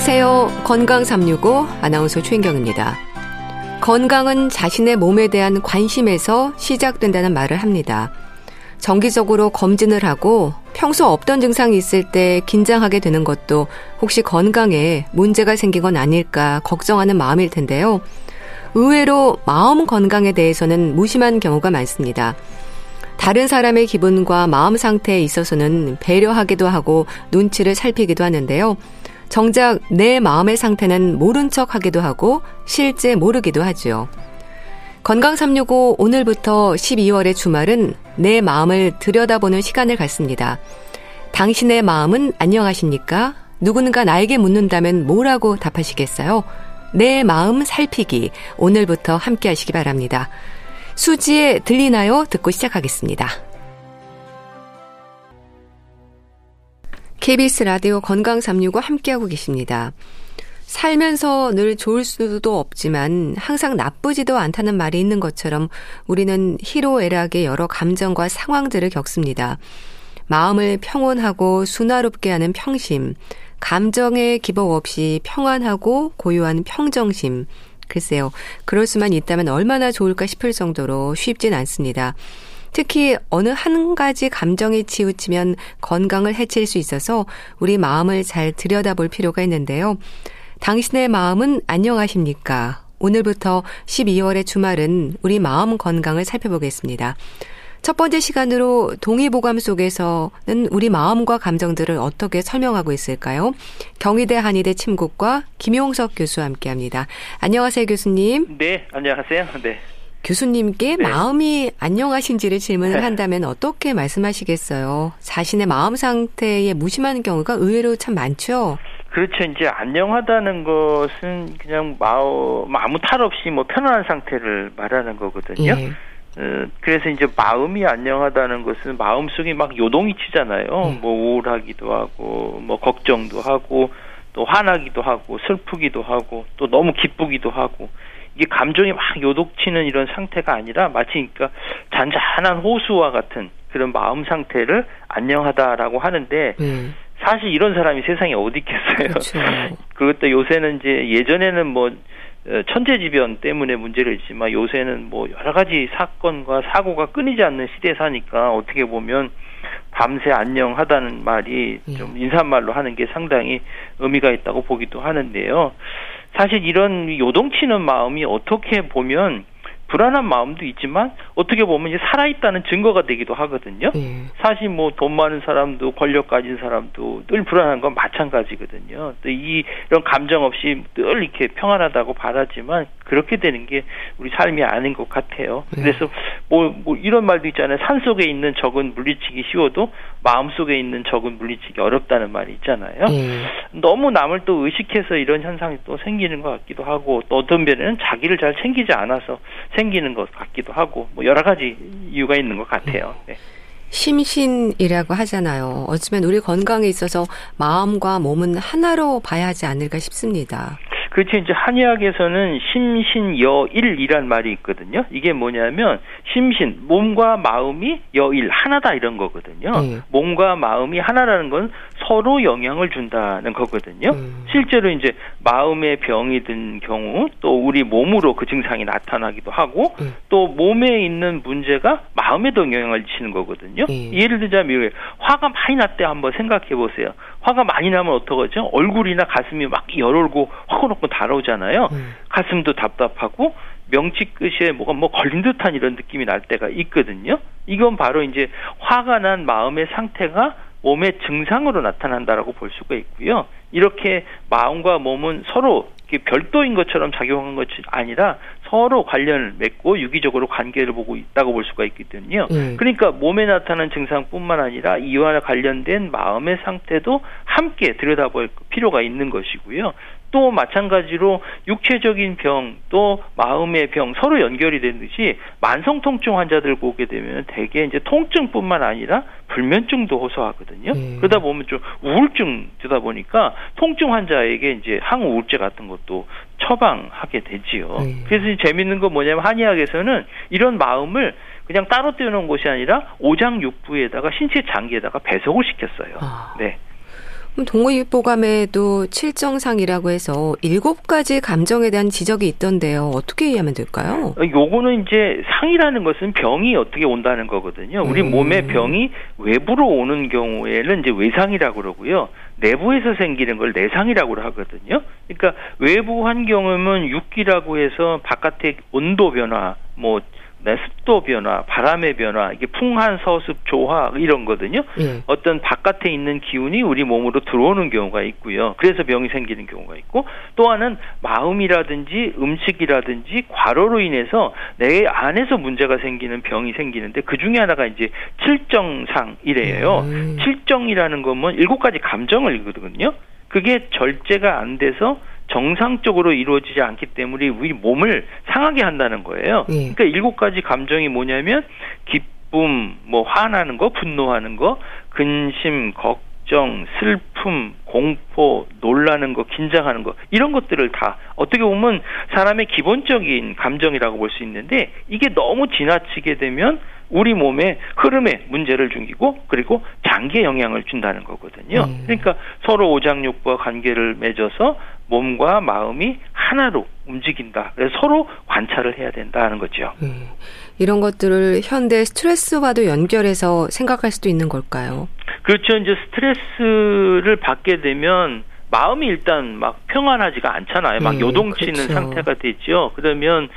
안녕하세요. 건강 365 아나운서 최인경입니다. 건강은 자신의 몸에 대한 관심에서 시작된다는 말을 합니다. 정기적으로 검진을 하고 평소 없던 증상이 있을 때 긴장하게 되는 것도 혹시 건강에 문제가 생긴 건 아닐까 걱정하는 마음일 텐데요. 의외로 마음 건강에 대해서는 무심한 경우가 많습니다. 다른 사람의 기분과 마음 상태에 있어서는 배려하기도 하고 눈치를 살피기도 하는데요. 정작 내 마음의 상태는 모른 척 하기도 하고 실제 모르기도 하죠. 건강 365 오늘부터 12월의 주말은 내 마음을 들여다보는 시간을 갖습니다. 당신의 마음은 안녕하십니까? 누군가 나에게 묻는다면 뭐라고 답하시겠어요? 내 마음 살피기 오늘부터 함께 하시기 바랍니다. 수지에 들리나요? 듣고 시작하겠습니다. KBS 라디오 건강 365 함께하고 계십니다. 살면서 늘 좋을 수도 없지만 항상 나쁘지도 않다는 말이 있는 것처럼 우리는 희로애락의 여러 감정과 상황들을 겪습니다. 마음을 평온하고 순화롭게 하는 평심, 감정의 기복 없이 평안하고 고요한 평정심. 글쎄요, 그럴 수만 있다면 얼마나 좋을까 싶을 정도로 쉽진 않습니다. 특히 어느 한 가지 감정에 치우치면 건강을 해칠 수 있어서 우리 마음을 잘 들여다볼 필요가 있는데요. 당신의 마음은 안녕하십니까? 오늘부터 12월의 주말은 우리 마음 건강을 살펴보겠습니다. 첫 번째 시간으로 동의보감 속에서는 우리 마음과 감정들을 어떻게 설명하고 있을까요? 경희대 한의대 침국과 김용석 교수와 함께 합니다. 안녕하세요, 교수님. 네, 안녕하세요. 네. 교수님께 네. 마음이 안녕하신지를 질문을 네. 한다면 어떻게 말씀하시겠어요? 자신의 마음 상태에 무심한 경우가 의외로 참 많죠? 그렇죠. 이제 안녕하다는 것은 그냥 마음, 아무 탈 없이 뭐 편안한 상태를 말하는 거거든요. 예. 어, 그래서 이제 마음이 안녕하다는 것은 마음 속에 막 요동이 치잖아요. 예. 뭐 우울하기도 하고, 뭐 걱정도 하고, 또 화나기도 하고, 슬프기도 하고, 또 너무 기쁘기도 하고, 이게 감정이 막 요동치는 이런 상태가 아니라 마치 그러니까 잔잔한 호수와 같은 그런 마음 상태를 안녕하다라고 하는데, 예. 사실 이런 사람이 세상에 어디 있겠어요. 그렇죠. 그것도 요새는 이제 예전에는 뭐 어, 천재지변 때문에 문제를 있지만 요새는 뭐 여러 가지 사건과 사고가 끊이지 않는 시대에 사니까 어떻게 보면 밤새 안녕하다는 말이 예. 좀 인사말로 하는 게 상당히 의미가 있다고 보기도 하는데요. 사실 이런 요동치는 마음이 어떻게 보면 불안한 마음도 있지만 어떻게 보면 이제 살아있다는 증거가 되기도 하거든요. 예. 사실 뭐 돈 많은 사람도 권력 가진 사람도 늘 불안한 건 마찬가지거든요. 또 이런 감정 없이 늘 이렇게 평안하다고 바라지만 그렇게 되는 게 우리 삶이 아닌 것 같아요. 예. 그래서 뭐, 뭐 이런 말도 있잖아요. 산 속에 있는 적은 물리치기 쉬워도 마음 속에 있는 적은 물리치기 어렵다는 말이 있잖아요. 예. 너무 남을 또 의식해서 이런 현상이 또 생기는 것 같기도 하고 또 어떤 면에는 자기를 잘 챙기지 않아서 생기는 것 같기도 하고 뭐 여러 가지 이유가 있는 것 같아요. 네. 심신이라고 하잖아요. 어쩌면 우리 건강에 있어서 마음과 몸은 하나로 봐야 하지 않을까 싶습니다. 그렇죠. 이제 한의학에서는 심신여일이란 말이 있거든요. 이게 뭐냐면 심신 몸과 마음이 여일 하나다 이런 거거든요. 음. 몸과 마음이 하나라는 건 서로 영향을 준다는 거거든요. 음. 실제로 이제 마음의 병이 든 경우 또 우리 몸으로 그 증상이 나타나기도 하고 음. 또 몸에 있는 문제가 마음에도 영향을 미치는 거거든요. 예를 들자면 화가 많이 났대 한번 생각해 보세요. 화가 많이 나면 어떡하죠? 얼굴이나 가슴이 막 열올고 화가 놓고 달아오잖아요. 음. 가슴도 답답하고 명치 끝에 뭐가 뭐 걸린 듯한 이런 느낌이 날 때가 있거든요. 이건 바로 이제 화가 난 마음의 상태가 몸의 증상으로 나타난다라고 볼 수가 있고요. 이렇게 마음과 몸은 서로 별도인 것처럼 작용한 것이 아니라 서로 관련을 맺고 유기적으로 관계를 보고 있다고 볼 수가 있거든요. 음. 그러니까 몸에 나타나는 증상뿐만 아니라 이와 관련된 마음의 상태도 함께 들여다볼 필요가 있는 것이고요. 또 마찬가지로 육체적인 병, 또 마음의 병 서로 연결이 되듯이 만성 통증 환자들 보게 되면 대개 이제 통증뿐만 아니라 불면증도 호소하거든요. 네. 그러다 보면 좀 우울증 되다 보니까 통증 환자에게 이제 항우울제 같은 것도 처방하게 되지요. 네. 그래서 재밌는 건 뭐냐면 한의학에서는 이런 마음을 그냥 따로 떼어놓은 것이 아니라 오장육부에다가 신체 장기에다가 배속을 시켰어요. 아. 네. 동의보감에도 칠정상이라고 해서 일곱 가지 감정에 대한 지적이 있던데요. 어떻게 이해하면 될까요? 어, 요거는 이제 상이라는 것은 병이 어떻게 온다는 거거든요. 우리 음. 몸에 병이 외부로 오는 경우에는 이제 외상이라고 그러고요. 내부에서 생기는 걸 내상이라고 하거든요. 그러니까 외부 환경음은 육기라고 해서 바깥의 온도 변화, 뭐 네, 습도 변화, 바람의 변화, 이게 풍한, 서습, 조화 이런 거든요. 예. 어떤 바깥에 있는 기운이 우리 몸으로 들어오는 경우가 있고요. 그래서 병이 생기는 경우가 있고 또 하나는 마음이라든지 음식이라든지 과로로 인해서 내 안에서 문제가 생기는 병이 생기는데 그 중에 하나가 이제 칠정상이래요. 음. 칠정이라는 거면 일곱 가지 감정을 이거든요. 그게 절제가 안 돼서 정상적으로 이루어지지 않기 때문에 우리 몸을 상하게 한다는 거예요. 예. 그러니까 일곱 가지 감정이 뭐냐면 기쁨, 뭐 화나는 거, 분노하는 거, 근심, 걱정, 슬픔, 공포, 놀라는 거, 긴장하는 거 이런 것들을 다 어떻게 보면 사람의 기본적인 감정이라고 볼 수 있는데 이게 너무 지나치게 되면 우리 몸의 흐름에 문제를 중기고 그리고 장기에 영향을 준다는 거거든요. 음. 그러니까 서로 오장육부와 관계를 맺어서 몸과 마음이 하나로 움직인다. 그래서 서로 관찰을 해야 된다는 거죠. 음. 이런 것들을 현대 스트레스와도 연결해서 생각할 수도 있는 걸까요? 그렇죠. 이제 스트레스를 받게 되면 마음이 일단 막 평안하지가 않잖아요. 막 네, 요동치는 그렇죠. 상태가 되죠. 그러면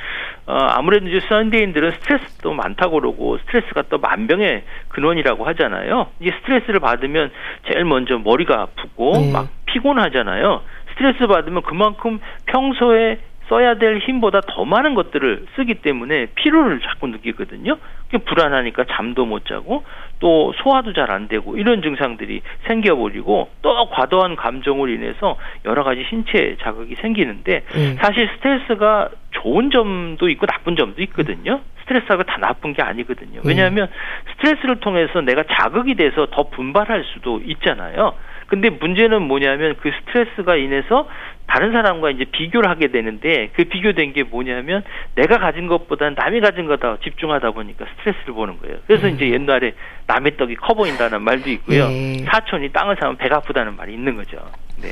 어 아무래도 이제 선대인들은 스트레스도 많다고 그러고 스트레스가 또 만병의 근원이라고 하잖아요. 이게 스트레스를 받으면 제일 먼저 머리가 아프고 네. 막 피곤하잖아요. 스트레스 받으면 그만큼 평소에 써야 될 힘보다 더 많은 것들을 쓰기 때문에 피로를 자꾸 느끼거든요. 불안하니까 잠도 못 자고 또 소화도 잘 안 되고 이런 증상들이 생겨버리고 또 과도한 감정으로 인해서 여러 가지 신체 자극이 생기는데 음. 사실 스트레스가 좋은 점도 있고 나쁜 점도 있거든요. 스트레스가 다 나쁜 게 아니거든요. 왜냐하면 스트레스를 통해서 내가 자극이 돼서 더 분발할 수도 있잖아요. 근데 문제는 뭐냐면 그 스트레스가 인해서 다른 사람과 이제 비교를 하게 되는데 그 비교된 게 뭐냐면 내가 가진 것보다 남이 가진 거다 집중하다 보니까 스트레스를 보는 거예요. 그래서 음. 이제 옛날에 남의 떡이 커 보인다는 말도 있고요. 네. 사촌이 땅을 사면 배가 아프다는 말이 있는 거죠. 네.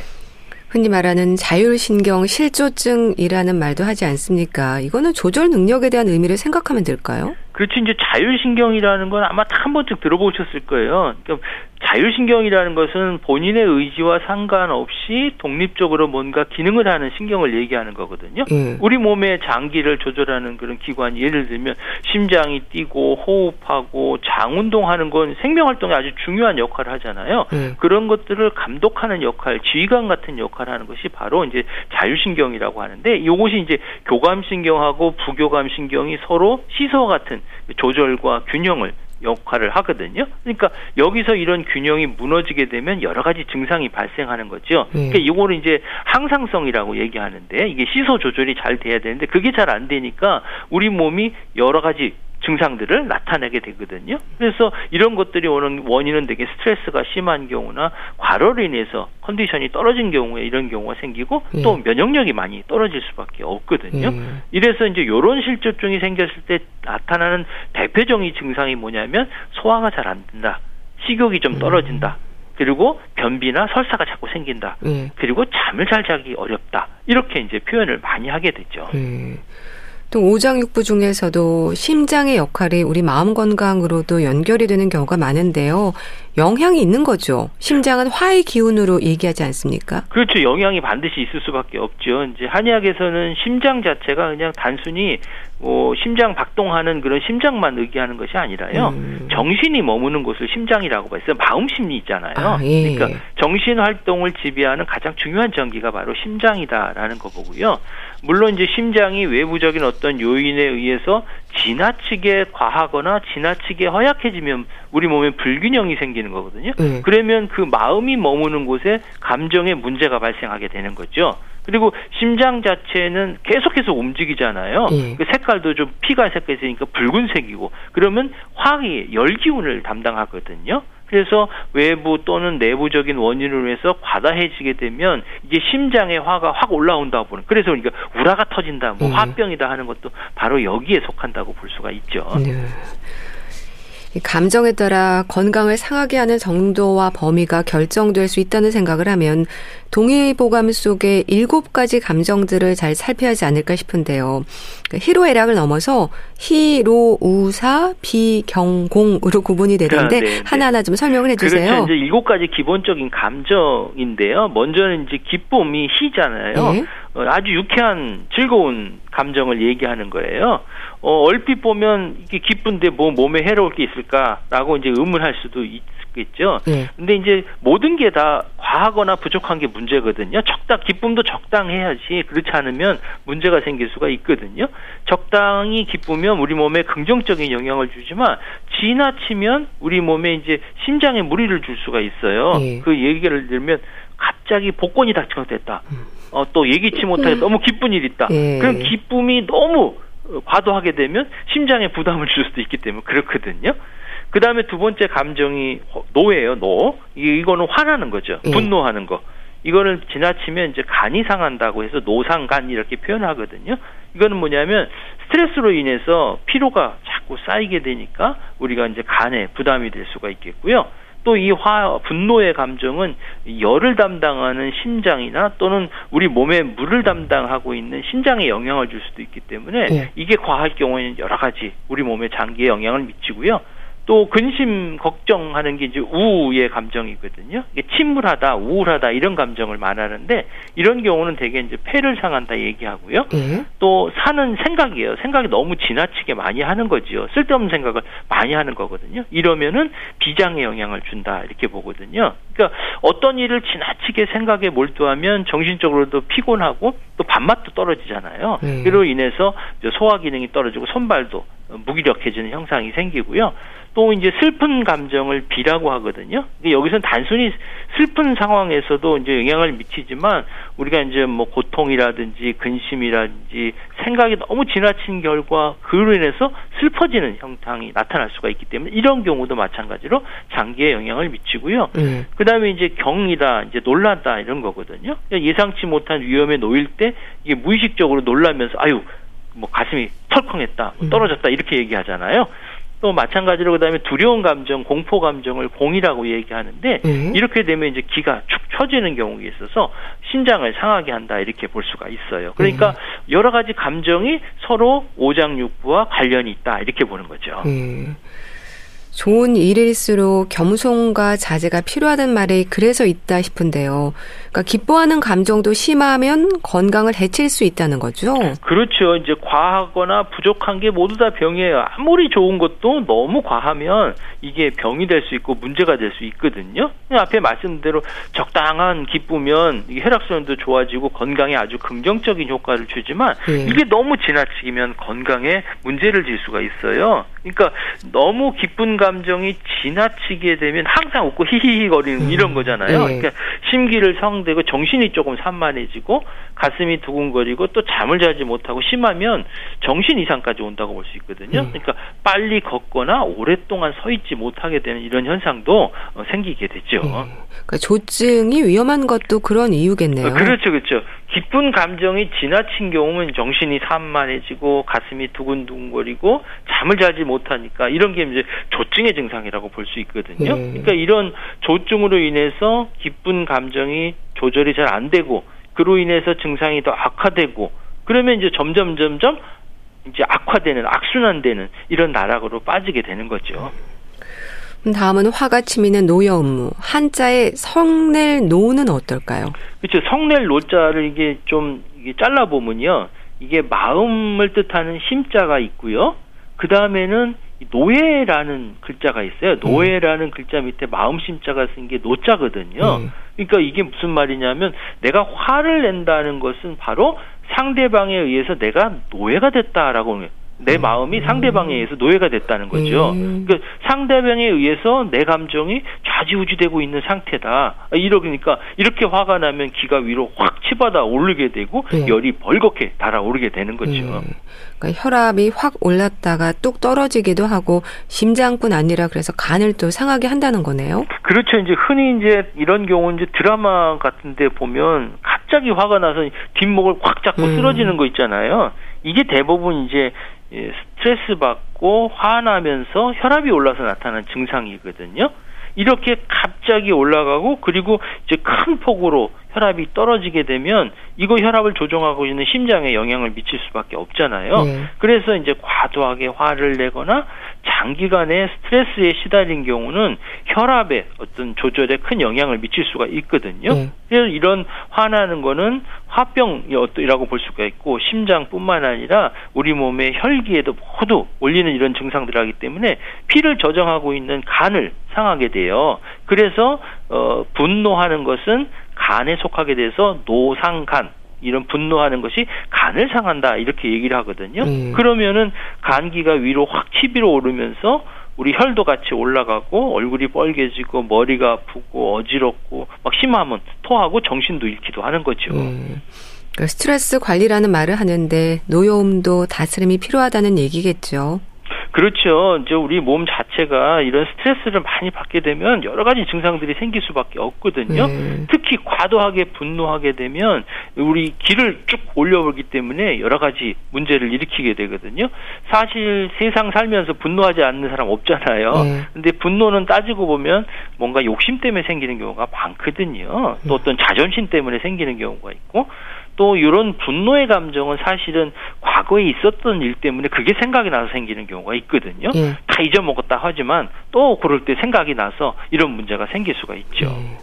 흔히 말하는 자율신경 실조증이라는 말도 하지 않습니까? 이거는 조절 능력에 대한 의미를 생각하면 될까요? 그렇죠. 이제 자율신경이라는 건 아마 다한 번쯤 들어보셨을 거예요. 그러니까 자율신경이라는 것은 본인의 의지와 상관없이 독립적으로 뭔가 기능을 하는 신경을 얘기하는 거거든요. 음. 우리 몸의 장기를 조절하는 그런 기관, 예를 들면 심장이 뛰고 호흡하고 장 운동하는 건 생명활동에 아주 중요한 역할을 하잖아요. 음. 그런 것들을 감독하는 역할, 지휘관 같은 역할을 하는 것이 바로 이제 자율신경이라고 하는데 이것이 이제 교감신경하고 부교감신경이 서로 시서 같은 조절과 균형을 역할을 하거든요. 그러니까 여기서 이런 균형이 무너지게 되면 여러 가지 증상이 발생하는 거죠. 네. 그러니까 이거를 이제 항상성이라고 얘기하는데 이게 시소 조절이 잘 돼야 되는데 그게 잘 안 되니까 우리 몸이 여러 가지 증상들을 나타내게 되거든요. 그래서 이런 것들이 오는 원인은 되게 스트레스가 심한 경우나 과로로 인해서 컨디션이 떨어진 경우에 이런 경우가 생기고 예. 또 면역력이 많이 떨어질 수밖에 없거든요. 예. 이래서 이제 이런 실조증이 생겼을 때 나타나는 대표적인 증상이 뭐냐면 소화가 잘 안 된다. 식욕이 좀 떨어진다. 음. 그리고 변비나 설사가 자꾸 생긴다. 예. 그리고 잠을 잘 자기 어렵다. 이렇게 이제 표현을 많이 하게 되죠. 예. 또 오장육부 중에서도 심장의 역할이 우리 마음 건강으로도 연결이 되는 경우가 많은데요. 영향이 있는 거죠. 심장은 화의 기운으로 얘기하지 않습니까? 그렇죠. 영향이 반드시 있을 수밖에 없죠. 이제 한의학에서는 심장 자체가 그냥 단순히 뭐 심장 박동하는 그런 심장만 의기하는 것이 아니라요. 음. 정신이 머무는 곳을 심장이라고 봐요. 마음 심리 있잖아요. 아, 예. 그러니까 정신 활동을 지배하는 가장 중요한 전기가 바로 심장이다라는 거 보고요. 물론 이제 심장이 외부적인 어떤 요인에 의해서 지나치게 과하거나 지나치게 허약해지면 우리 몸에 불균형이 생기는 거거든요. 네. 그러면 그 마음이 머무는 곳에 감정의 문제가 발생하게 되는 거죠. 그리고 심장 자체는 계속해서 움직이잖아요. 네. 그 색깔도 좀 피가 색깔이 있으니까 붉은색이고 그러면 화기 열기운을 담당하거든요. 그래서 외부 또는 내부적인 원인으로 해서 과다해지게 되면 이게 심장의 화가 확 올라온다 보는 그래서 그러니까 우라가 터진다, 뭐 네. 화병이다 하는 것도 바로 여기에 속한다고 볼 수가 있죠. 네. 감정에 따라 건강을 상하게 하는 정도와 범위가 결정될 수 있다는 생각을 하면 동의보감 속에 일곱 가지 감정들을 잘 살펴야 하지 않을까 싶은데요. 그 희로애락을 넘어서 희로, 우사, 비경공으로 구분이 되던데 아, 네, 네. 하나하나 좀 설명을 해주세요. 그렇죠. 이제 일곱 가지 기본적인 감정인데요. 먼저는 이제 기쁨이 희잖아요. 네. 어, 아주 유쾌한 즐거운 감정을 얘기하는 거예요. 어, 얼핏 보면 이게 기쁜데 뭐 몸에 해로울 게 있을까라고 이제 의문할 수도 있겠죠. 네. 근데 이제 모든 게 다 과하거나 부족한 게 문제거든요. 적당 기쁨도 적당해야지 그렇지 않으면 문제가 생길 수가 있거든요. 적당히 기쁘면 우리 몸에 긍정적인 영향을 주지만 지나치면 우리 몸에 이제 심장에 무리를 줄 수가 있어요. 네. 그 얘기를 들면 갑자기 복권이 당첨됐다. 음. 어, 또 예기치 못하게 음. 너무 기쁜 일이 있다. 예. 그럼 기쁨이 너무 과도하게 되면 심장에 부담을 줄 수도 있기 때문에 그렇거든요. 그 다음에 두 번째 감정이 노예예요, 노. 이거는 화나는 거죠. 예. 분노하는 거. 이거는 지나치면 이제 간이 상한다고 해서 노상간 이렇게 표현하거든요. 이거는 뭐냐면 스트레스로 인해서 피로가 자꾸 쌓이게 되니까 우리가 이제 간에 부담이 될 수가 있겠고요. 또 이 화, 분노의 감정은 열을 담당하는 심장이나 또는 우리 몸에 물을 담당하고 있는 신장에 영향을 줄 수도 있기 때문에 네. 이게 과할 경우에는 여러 가지 우리 몸의 장기에 영향을 미치고요. 또 근심 걱정하는 게 이제 우의 감정이거든요. 이게 침울하다, 우울하다 이런 감정을 말하는데 이런 경우는 대개 이제 폐를 상한다 얘기하고요. 예. 또 사는 생각이에요. 생각이 너무 지나치게 많이 하는 거지요. 쓸데없는 생각을 많이 하는 거거든요. 이러면은 비장에 영향을 준다 이렇게 보거든요. 그러니까 어떤 일을 지나치게 생각에 몰두하면 정신적으로도 피곤하고 또 밥맛도 떨어지잖아요. 예. 이로 인해서 소화 기능이 떨어지고 손발도 무기력해지는 형상이 생기고요. 또 이제 슬픈 감정을 비라고 하거든요. 근데 여기서는 단순히 슬픈 상황에서도 이제 영향을 미치지만 우리가 이제 뭐 고통이라든지 근심이라든지 생각이 너무 지나친 결과 그로 인해서 슬퍼지는 형상이 나타날 수가 있기 때문에 이런 경우도 마찬가지로 장기에 영향을 미치고요. 음. 그다음에 이제 경이다, 이제 놀란다 이런 거거든요. 예상치 못한 위험에 놓일 때 이게 무의식적으로 놀라면서 아유 뭐 가슴이 털컹했다, 뭐 떨어졌다 이렇게 얘기하잖아요. 또 마찬가지로 그다음에 두려운 감정, 공포 감정을 공이라고 얘기하는데 음. 이렇게 되면 이제 기가 축 처지는 경우가 있어서 신장을 상하게 한다 이렇게 볼 수가 있어요. 그러니까 음. 여러 가지 감정이 서로 오장육부와 관련이 있다 이렇게 보는 거죠. 음. 좋은 일일수록 겸손과 자제가 필요하다는 말이 그래서 있다 싶은데요. 그러니까 기뻐하는 감정도 심하면 건강을 해칠 수 있다는 거죠. 그렇죠. 이제 과하거나 부족한 게 모두 다 병이에요. 아무리 좋은 것도 너무 과하면 이게 병이 될 수 있고 문제가 될 수 있거든요. 앞에 말씀드린 대로 적당한 기쁘면 혈액순환도 좋아지고 건강에 아주 긍정적인 효과를 주지만 네. 이게 너무 지나치면 건강에 문제를 질 수가 있어요. 그러니까 너무 기쁜 감정이 지나치게 되면 항상 웃고 히히히 거리는 음. 이런 거잖아요. 네. 그러니까 심기를 성대고 정신이 조금 산만해지고 가슴이 두근거리고 또 잠을 자지 못하고 심하면 정신 이상까지 온다고 볼 수 있거든요. 음. 그러니까 빨리 걷거나 오랫동안 서 있지 못하게 되는 이런 현상도 어, 생기게 되죠. 음. 그러니까 조증이 위험한 것도 그런 이유겠네요. 어, 그렇죠, 그렇죠. 기쁜 감정이 지나친 경우는 정신이 산만해지고 가슴이 두근두근거리고 잠을 자지 못하니까 이런 게 이제 조 증의 증상이라고 볼 수 있거든요. 네. 그러니까 이런 조증으로 인해서 기쁜 감정이 조절이 잘 안 되고 그로 인해서 증상이 더 악화되고 그러면 이제 점점 점점 이제 악화되는 악순환되는 이런 나락으로 빠지게 되는 거죠. 다음은 화가 치미는 노여 업무. 한자의 성낼 노는 어떨까요? 그렇죠. 성낼 노자를 이게 좀 이게 잘라 보면요. 이게 마음을 뜻하는 심자가 있고요. 그 다음에는 노예라는 글자가 있어요. 노예라는 음. 글자 밑에 마음 심자가 쓴 게 노자거든요. 음. 그러니까 이게 무슨 말이냐면 내가 화를 낸다는 것은 바로 상대방에 의해서 내가 노예가 됐다라고 내 음. 마음이 상대방에 의해서 노예가 됐다는 거죠. 음. 그러니까 상대방에 의해서 내 감정이 좌지우지되고 있는 상태다. 이러니까 이렇게 화가 나면 기가 위로 확 치받아 오르게 되고 네. 열이 벌겋게 달아오르게 되는 거죠. 음. 그러니까 혈압이 확 올랐다가 뚝 떨어지기도 하고 심장뿐 아니라 그래서 간을 또 상하게 한다는 거네요. 그렇죠. 이제 흔히 이제 이런 경우 이제 드라마 같은데 보면 갑자기 화가 나서 뒷목을 확 잡고 음. 쓰러지는 거 있잖아요. 이게 대부분 이제 예, 스트레스 받고 화나면서 혈압이 올라서 나타나는 증상이거든요. 이렇게 갑자기 올라가고 그리고 이제 큰 폭으로 혈압이 떨어지게 되면 이거 혈압을 조정하고 있는 심장에 영향을 미칠 수밖에 없잖아요. 네. 그래서 이제 과도하게 화를 내거나 장기간의 스트레스에 시달린 경우는 혈압에 어떤 조절에 큰 영향을 미칠 수가 있거든요. 네. 그래서 이런 화나는 거는 화병이라고 볼 수가 있고 심장뿐만 아니라 우리 몸의 혈기에도 모두 올리는 이런 증상들 하기 때문에 피를 저장하고 있는 간을 상하게 돼요. 그래서 어 분노하는 것은 간에 속하게 돼서 노상간 이런 분노하는 것이 간을 상한다 이렇게 얘기를 하거든요. 음. 그러면은 간기가 위로 확 치비로 오르면서 우리 혈도 같이 올라가고 얼굴이 빨개지고 머리가 아프고 어지럽고 막 심하면 토하고 정신도 잃기도 하는 거죠. 음. 그러니까 스트레스 관리라는 말을 하는데 노여움도 다스림이 필요하다는 얘기겠죠. 그렇죠. 이제 우리 몸 자체가 이런 스트레스를 많이 받게 되면 여러 가지 증상들이 생길 수밖에 없거든요. 네. 특히 과도하게 분노하게 되면 우리 기를 쭉 올려보기 때문에 여러 가지 문제를 일으키게 되거든요. 사실 세상 살면서 분노하지 않는 사람 없잖아요. 네. 근데 분노는 따지고 보면 뭔가 욕심 때문에 생기는 경우가 많거든요. 또 어떤 자존심 때문에 생기는 경우가 있고 또 이런 분노의 감정은 사실은 과거에 있었던 일 때문에 그게 생각이 나서 생기는 경우가 있거든요. 예. 다 잊어먹었다 하지만 또 그럴 때 생각이 나서 이런 문제가 생길 수가 있죠. 예.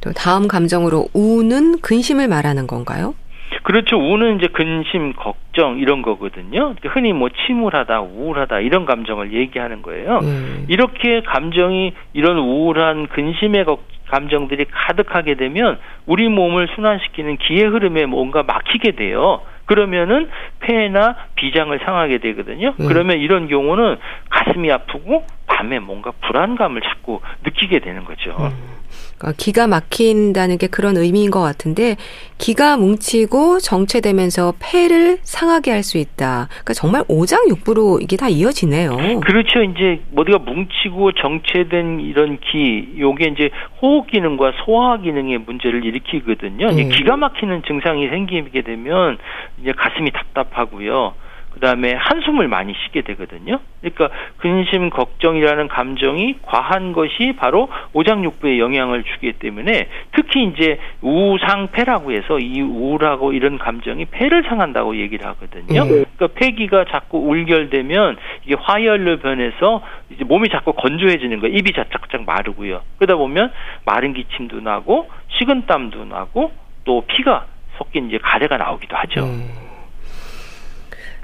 또 다음 감정으로 우는 근심을 말하는 건가요? 그렇죠. 우는 이제 근심, 걱정 이런 거거든요. 흔히 뭐 침울하다, 우울하다 이런 감정을 얘기하는 거예요. 음. 이렇게 감정이 이런 우울한 근심의 감정들이 가득하게 되면 우리 몸을 순환시키는 기의 흐름에 뭔가 막히게 돼요. 그러면은 폐나 비장을 상하게 되거든요. 음. 그러면 이런 경우는 가슴이 아프고 밤에 뭔가 불안감을 자꾸 느끼게 되는 거죠. 음. 그러니까 기가 막힌다는 게 그런 의미인 것 같은데 기가 뭉치고 정체되면서 폐를 상하게 할 수 있다. 그러니까 정말 오장육부로 이게 다 이어지네요. 그렇죠. 이제 어디가 뭉치고 정체된 이런 기, 요게 이제 호흡 기능과 소화 기능의 문제를 일으키거든요. 음. 기가 막히는 증상이 생기게 되면 이제 가슴이 답답하고요. 그다음에 한숨을 많이 쉬게 되거든요. 그러니까 근심 걱정이라는 감정이 과한 것이 바로 오장육부에 영향을 주기 때문에 특히 이제 우상폐라고 해서 이 우울하고 이런 감정이 폐를 상한다고 얘기를 하거든요. 네. 그러니까 폐기가 자꾸 울결되면 이게 화열로 변해서 이제 몸이 자꾸 건조해지는 거예요. 입이 자짝자짝 마르고요. 그러다 보면 마른 기침도 나고 식은땀도 나고 또 피가 섞인 이제 가래가 나오기도 하죠. 음.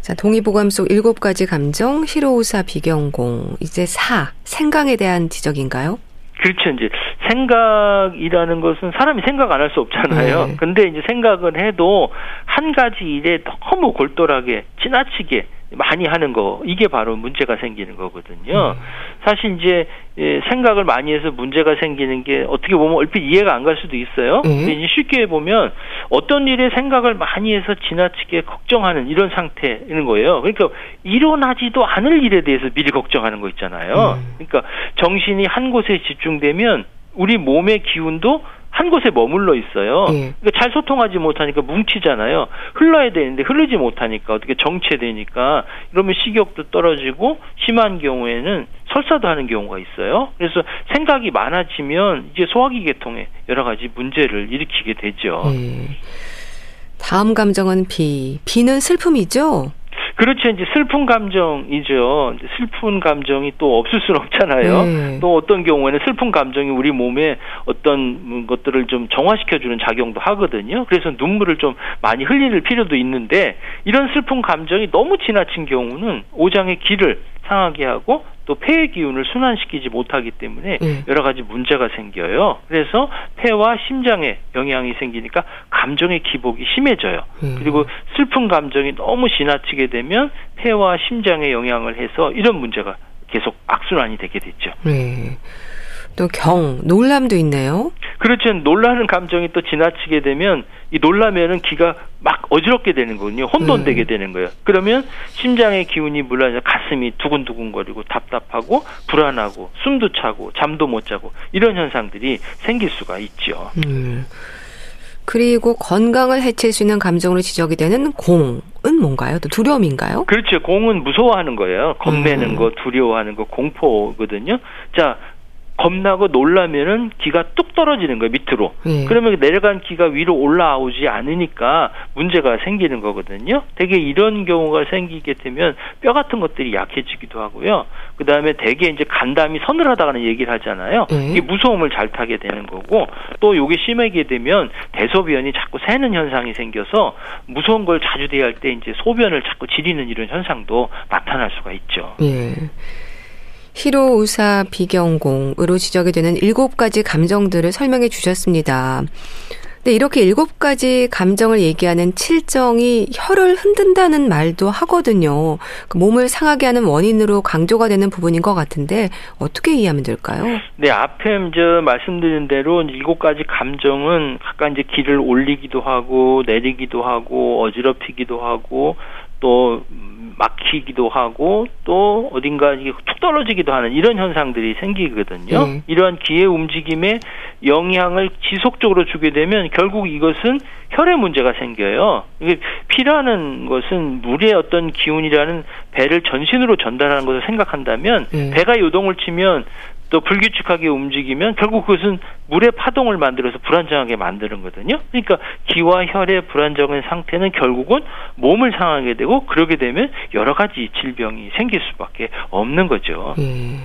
자, 동의보감 속 일곱 가지 감정, 히로우사 비경공. 이제 사, 생강에 대한 지적인가요? 그렇죠. 이제 생각이라는 것은 사람이 생각 안 할 수 없잖아요. 네. 근데 이제 생각은 해도 한 가지 일에 너무 골똘하게 지나치게 많이 하는 거 이게 바로 문제가 생기는 거거든요. 음. 사실 이제 예, 생각을 많이 해서 문제가 생기는 게 어떻게 보면 얼핏 이해가 안 갈 수도 있어요. 음. 근데 이제 쉽게 보면 어떤 일에 생각을 많이 해서 지나치게 걱정하는 이런 상태인 거예요. 그러니까 일어나지도 않을 일에 대해서 미리 걱정하는 거 있잖아요. 음. 그러니까 정신이 한 곳에 집중되면 우리 몸의 기운도 한 곳에 머물러 있어요. 예. 그러니까 잘 소통하지 못하니까 뭉치잖아요. 흘러야 되는데 흐르지 못하니까 어떻게 정체되니까 이러면 식욕도 떨어지고 심한 경우에는 설사도 하는 경우가 있어요. 그래서 생각이 많아지면 이제 소화기 계통에 여러 가지 문제를 일으키게 되죠. 예. 다음 감정은 비. 비는 슬픔이죠? 그렇죠. 이제 슬픈 감정이죠. 슬픈 감정이 또 없을 수는 없잖아요. 네. 또 어떤 경우에는 슬픈 감정이 우리 몸에 어떤 것들을 좀 정화시켜주는 작용도 하거든요. 그래서 눈물을 좀 많이 흘릴 필요도 있는데 이런 슬픈 감정이 너무 지나친 경우는 오장의 기를 상하게 하고 또 폐의 기운을 순환시키지 못하기 때문에 네. 여러 가지 문제가 생겨요. 그래서 폐와 심장에 영향이 생기니까 감정의 기복이 심해져요. 음. 그리고 슬픈 감정이 너무 지나치게 되면 폐와 심장에 영향을 해서 이런 문제가 계속 악순환이 되게 됐죠. 네. 또 경, 놀람도 있네요. 그렇죠. 놀라는 감정이 또 지나치게 되면 이 놀라면은 기가 막 어지럽게 되는 거군요. 혼돈되게 음. 되는 거예요. 그러면 심장의 기운이 물러서 가슴이 두근두근거리고 답답하고 불안하고 숨도 차고 잠도 못 자고 이런 현상들이 생길 수가 있죠. 음. 그리고 건강을 해칠 수 있는 감정으로 지적이 되는 공, 뭔가요? 또 두려움인가요? 그렇죠. 공은 무서워하는 거예요. 겁내는 음. 거, 두려워하는 거, 공포거든요. 자, 겁나고 놀라면은 기가 뚝 떨어지는 거예요 밑으로. 예. 그러면 내려간 기가 위로 올라오지 않으니까 문제가 생기는 거거든요. 되게 이런 경우가 생기게 되면 뼈 같은 것들이 약해지기도 하고요. 그 다음에 대개 이제 간담이 서늘하다는 얘기를 하잖아요. 예. 이게 무서움을 잘 타게 되는 거고 또 이게 심하게 되면 대소변이 자꾸 새는 현상이 생겨서 무서운 걸 자주 대할 때 이제 소변을 자꾸 지리는 이런 현상도 나타날 수가 있죠. 예. 히로우사 비경공으로 지적이 되는 일곱 가지 감정들을 설명해 주셨습니다. 근데 이렇게 일곱 가지 감정을 얘기하는 칠정이 혀를 흔든다는 말도 하거든요. 그 몸을 상하게 하는 원인으로 강조가 되는 부분인 것 같은데 어떻게 이해하면 될까요? 네, 앞에 이제 말씀드린 대로 일곱 가지 감정은 각각 이제 기를 올리기도 하고 내리기도 하고 어지럽히기도 하고 또 막히기도 하고 또 어딘가 이게 툭 떨어지기도 하는 이런 현상들이 생기거든요. 음. 이러한 기의 움직임에 영향을 지속적으로 주게 되면 결국 이것은 혈의 문제가 생겨요. 이게 피라는 것은 물의 어떤 기운이라는 배를 전신으로 전달하는 것을 생각한다면 음. 배가 요동을 치면 또 불규칙하게 움직이면 결국 그것은 물의 파동을 만들어서 불안정하게 만드는 거거든요. 그러니까 기와 혈의 불안정한 상태는 결국은 몸을 상하게 되고 그러게 되면 여러 가지 질병이 생길 수밖에 없는 거죠. 음.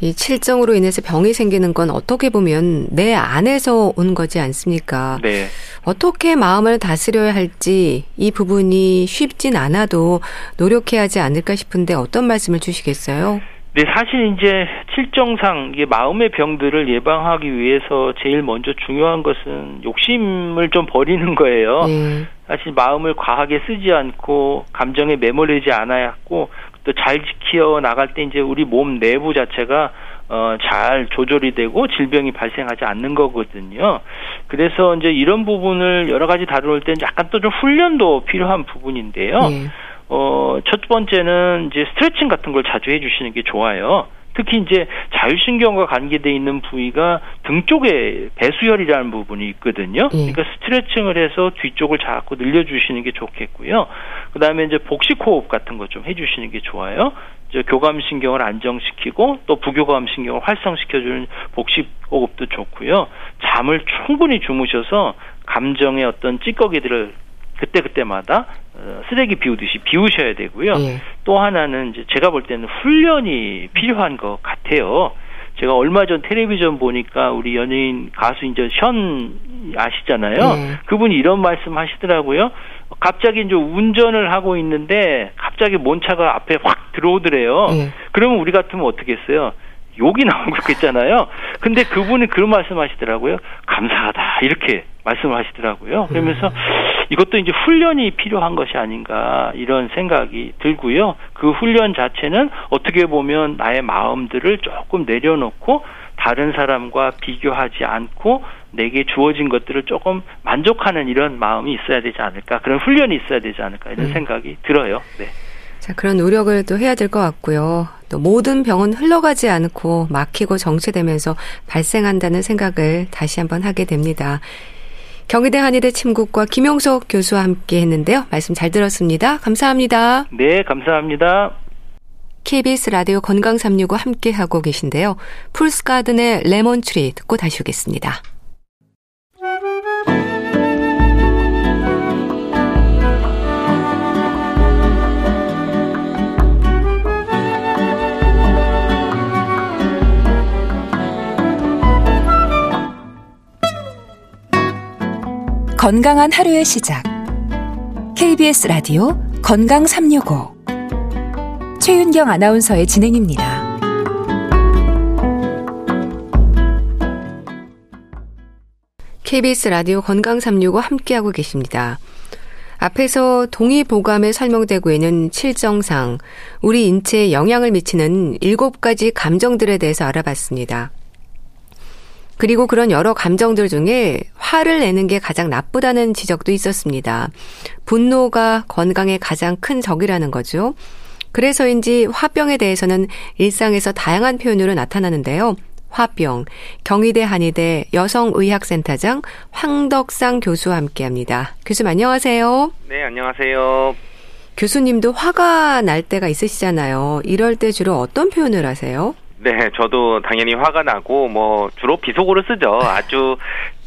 이 칠정으로 인해서 병이 생기는 건 어떻게 보면 내 안에서 온 거지 않습니까? 네. 어떻게 마음을 다스려야 할지 이 부분이 쉽진 않아도 노력해야 하지 않을까 싶은데 어떤 말씀을 주시겠어요? 네, 사실 이제 칠정상 이게 마음의 병들을 예방하기 위해서 제일 먼저 중요한 것은 욕심을 좀 버리는 거예요. 네. 사실 마음을 과하게 쓰지 않고 감정에 매몰리지 않아야 하고 또 잘 지켜 나갈 때 이제 우리 몸 내부 자체가 어, 잘 조절이 되고 질병이 발생하지 않는 거거든요. 그래서 이제 이런 부분을 여러 가지 다룰 때 약간 또 좀 훈련도 필요한 부분인데요. 네. 어, 첫 번째는 이제 스트레칭 같은 걸 자주 해주시는 게 좋아요. 특히 이제 자율신경과 관계돼 있는 부위가 등 쪽에 배수혈이라는 부분이 있거든요. 예. 그러니까 스트레칭을 해서 뒤쪽을 자꾸 늘려주시는 게 좋겠고요. 그 다음에 이제 복식호흡 같은 거 좀 해주시는 게 좋아요. 이제 교감신경을 안정시키고 또 부교감신경을 활성시켜주는 복식호흡도 좋고요. 잠을 충분히 주무셔서 감정의 어떤 찌꺼기들을 그때 그때마다 어, 쓰레기 비우듯이 비우셔야 되고요. 예. 또 하나는 이제 제가 볼 때는 훈련이 필요한 것 같아요. 제가 얼마 전 텔레비전 보니까 우리 연예인 가수 이제 션 아시잖아요. 예. 그분이 이런 말씀 하시더라고요. 갑자기 이제 운전을 하고 있는데 갑자기 뭔 차가 앞에 확 들어오더래요. 예. 그러면 우리 같으면 어떻게 했어요? 욕이 나오고 그랬잖아요. 근데 그분이 그런 말씀 하시더라고요. 감사하다. 이렇게 말씀을 하시더라고요. 그러면서 음. 이것도 이제 훈련이 필요한 것이 아닌가 이런 생각이 들고요. 그 훈련 자체는 어떻게 보면 나의 마음들을 조금 내려놓고 다른 사람과 비교하지 않고 내게 주어진 것들을 조금 만족하는 이런 마음이 있어야 되지 않을까 그런 훈련이 있어야 되지 않을까 이런 음. 생각이 들어요. 네. 자, 그런 노력을 또 해야 될 것 같고요. 또 모든 병은 흘러가지 않고 막히고 정체되면서 발생한다는 생각을 다시 한번 하게 됩니다. 경희대 한의대 침국과 김용석 교수와 함께 했는데요. 말씀 잘 들었습니다. 감사합니다. 네, 감사합니다. KBS 라디오 건강 365 함께 하고 계신데요. 풀스가든의 레몬트리 듣고 다시 오겠습니다. 건강한 하루의 시작. KBS 라디오 건강 365. 최윤경 아나운서의 진행입니다. KBS 라디오 건강 365 함께하고 계십니다. 앞에서 동의보감에 설명되고 있는 칠정상, 우리 인체에 영향을 미치는 일곱 가지 감정들에 대해서 알아봤습니다. 그리고 그런 여러 감정들 중에 화를 내는 게 가장 나쁘다는 지적도 있었습니다. 분노가 건강에 가장 큰 적이라는 거죠. 그래서인지 화병에 대해서는 일상에서 다양한 표현으로 나타나는데요. 화병, 경희대 한의대 여성의학센터장 황덕상 교수와 함께 합니다. 교수님 안녕하세요. 네, 안녕하세요. 교수님도 화가 날 때가 있으시잖아요. 이럴 때 주로 어떤 표현을 하세요? 네, 저도 당연히 화가 나고 뭐 주로 비속어를 쓰죠. 아주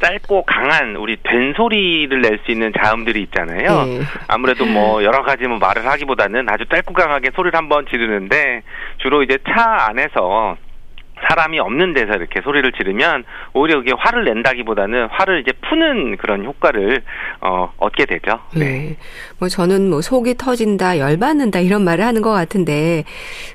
짧고 강한 우리 된 소리를 낼 수 있는 자음들이 있잖아요. 네. 아무래도 뭐 여러 가지 뭐 말을 하기보다는 아주 짧고 강하게 소리를 한번 지르는데 주로 이제 차 안에서 사람이 없는 데서 이렇게 소리를 지르면 오히려 그게 화를 낸다기보다는 화를 이제 푸는 그런 효과를 어, 얻게 되죠. 네. 네. 뭐 저는 뭐 속이 터진다, 열받는다 이런 말을 하는 것 같은데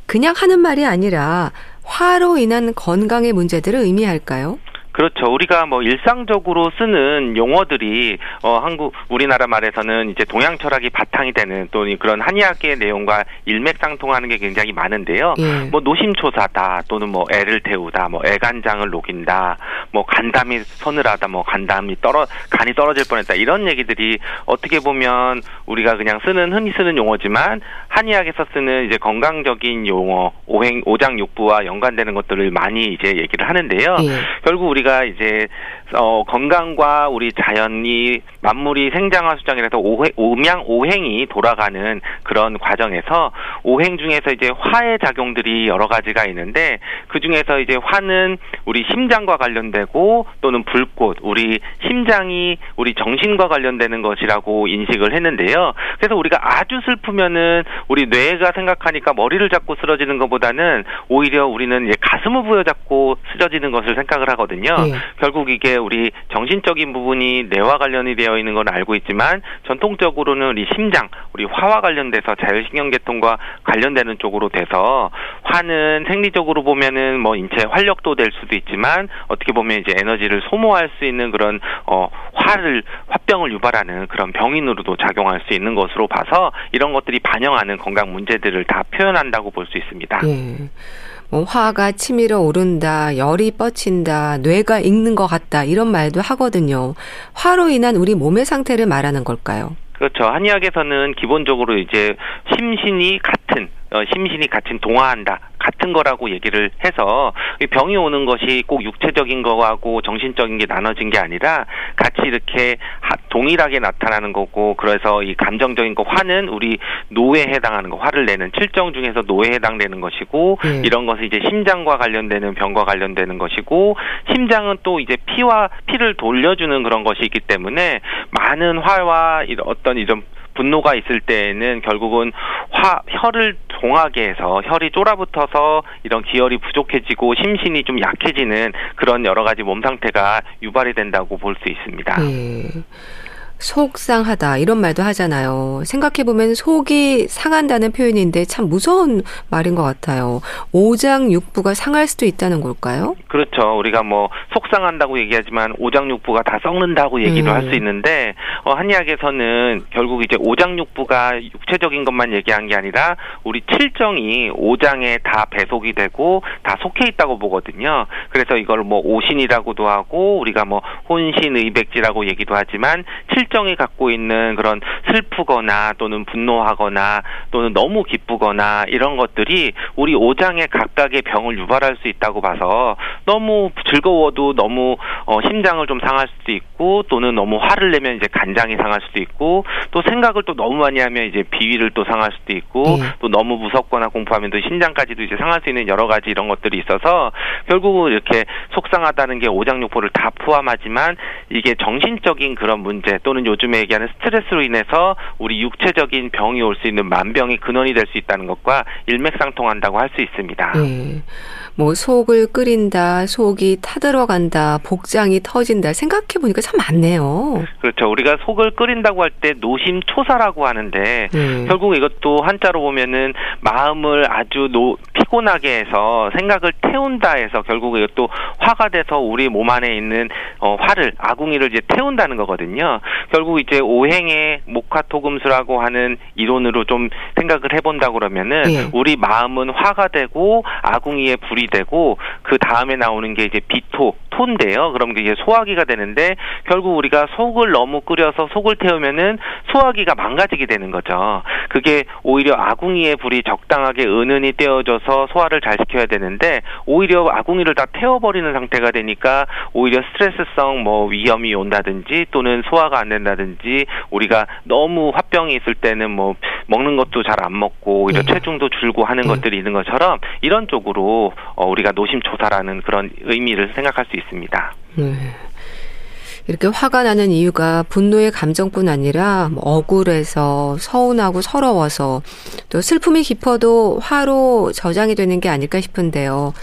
그냥 하는 말이 아니라 화로 인한 건강의 문제들을 의미할까요? 그렇죠. 우리가 뭐 일상적으로 쓰는 용어들이 어 한국 우리나라 말에서는 이제 동양 철학이 바탕이 되는 또 그런 한의학의 내용과 일맥상통하는 게 굉장히 많은데요. 예. 뭐 노심초사다 또는 뭐 애를 태우다, 뭐 애간장을 녹인다, 뭐 간담이 서늘하다, 뭐 간담이 떨어 간이 떨어질 뻔했다 이런 얘기들이 어떻게 보면 우리가 그냥 쓰는 흔히 쓰는 용어지만 한의학에서 쓰는 이제 건강적인 용어 오행 오장육부와 연관되는 것들을 많이 이제 얘기를 하는데요. 예. 결국 우리 우리가 이제 어, 건강과 우리 자연이 만물이 생장화 수장이라서 오해, 오명 오행이 돌아가는 그런 과정에서 오행 중에서 이제 화의 작용들이 여러 가지가 있는데 그 중에서 이제 화는 우리 심장과 관련되고 또는 불꽃 우리 심장이 우리 정신과 관련되는 것이라고 인식을 했는데요. 그래서 우리가 아주 슬프면은 우리 뇌가 생각하니까 머리를 잡고 쓰러지는 것보다는 오히려 우리는 이제 가슴을 부여잡고 쓰러지는 것을 생각을 하거든요. 네. 결국 이게 우리 정신적인 부분이 뇌와 관련이 되어 있는 건 알고 있지만 전통적으로는 우리 심장, 우리 화와 관련돼서 자율신경계통과 관련되는 쪽으로 돼서 화는 생리적으로 보면은 뭐 인체 활력도 될 수도 있지만 어떻게 보면 이제 에너지를 소모할 수 있는 그런 어 화를 화병을 유발하는 그런 병인으로도 작용할 수 있는 것으로 봐서 이런 것들이 반영하는 건강 문제들을 다 표현한다고 볼 수 있습니다. 예. 뭐 화가 치밀어 오른다, 열이 뻗친다, 뇌가 익는 것 같다 이런 말도 하거든요. 화로 인한 우리 몸의 상태를 말하는 걸까요? 그렇죠. 한의학에서는 기본적으로 이제 심신이 같은 어, 심신이 같은 동화한다 같은 거라고 얘기를 해서 병이 오는 것이 꼭 육체적인 거하고 정신적인 게 나눠진 게 아니라 같이 이렇게 동일하게 나타나는 거고 그래서 이 감정적인 거 화는 우리 노에 해당하는 거 화를 내는 칠정 중에서 노에 해당되는 것이고 네. 이런 것은 이제 심장과 관련되는 병과 관련되는 것이고 심장은 또 이제 피와 피를 돌려주는 그런 것이 있기 때문에 많은 화와 어떤 이런 분노가 있을 때에는 결국은 화 혀를 동하게 해서 혈이 쫄아붙어서 이런 기혈이 부족해지고 심신이 좀 약해지는 그런 여러 가지 몸 상태가 유발이 된다고 볼 수 있습니다. 네. 속상하다 이런 말도 하잖아요. 생각해 보면 속이 상한다는 표현인데 참 무서운 말인 것 같아요. 오장육부가 상할 수도 있다는 걸까요? 그렇죠. 우리가 뭐 속상한다고 얘기하지만 오장육부가 다 썩는다고 얘기도 음. 할수 있는데 어, 한의학에서는 결국 이제 오장육부가 육체적인 것만 얘기한 게 아니라 우리 칠정이 오장에 다 배속이 되고 다 속해 있다고 보거든요. 그래서 이걸 뭐 오신이라고도 하고 우리가 뭐 혼신의백지라고 얘기도 하지만 칠 실정이 갖고 있는 그런 슬프거나 또는 분노하거나 또는 너무 기쁘거나 이런 것들이 우리 오장의 각각의 병을 유발할 수 있다고 봐서 너무 즐거워도 너무 어, 심장을 좀 상할 수도 있고 또는 너무 화를 내면 이제 간장이 상할 수도 있고 또 생각을 또 너무 많이 하면 이제 비위를 또 상할 수도 있고 음. 또 너무 무섭거나 공포하면 또 심장까지도 이제 상할 수 있는 여러 가지 이런 것들이 있어서 결국은 이렇게 속상하다는 게 오장육부를 다 포함하지만 이게 정신적인 그런 문제 또는 또는 요즘에 얘기하는 스트레스로 인해서 우리 육체적인 병이 올 수 있는 만병이 근원이 될 수 있다는 것과 일맥상통한다고 할 수 있습니다. 네. 뭐 속을 끓인다, 속이 타들어간다, 복장이 터진다 생각해 보니까 참 많네요. 그렇죠. 우리가 속을 끓인다고 할 때 노심초사라고 하는데 네. 결국 이것도 한자로 보면은 마음을 아주 노, 피곤하게 해서 생각을 태운다 해서 결국 이것도 화가 돼서 우리 몸 안에 있는 어, 화를 아궁이를 이제 태운다는 거거든요. 결국 이제 오행의 목화토금수라고 하는 이론으로 좀 생각을 해본다 그러면은 예. 우리 마음은 화가 되고 아궁이에 불이 되고 그 다음에 나오는 게 이제 비토 토인데요. 그럼 이게 소화기가 되는데 결국 우리가 속을 너무 끓여서 속을 태우면은 소화기가 망가지게 되는 거죠. 그게 오히려 아궁이의 불이 적당하게 은은히 떼어져서 소화를 잘 시켜야 되는데 오히려 아궁이를 다 태워버리는 상태가 되니까 오히려 스트레스성 뭐 위험이 온다든지 또는 소화가 안 된다든지 우리가 너무 화병이 있을 때는 뭐 먹는 것도 잘 안 먹고 오히려 네. 체중도 줄고 하는 네. 것들이 있는 것처럼 이런 쪽으로 어, 우리가 노심초사라는 그런 의미를 생각할 수 있습니다. 네. 이렇게 화가 나는 이유가 분노의 감정뿐 아니라 뭐 억울해서 서운하고 서러워서 또 슬픔이 깊어도 화로 저장이 되는 게 아닐까 싶은데요.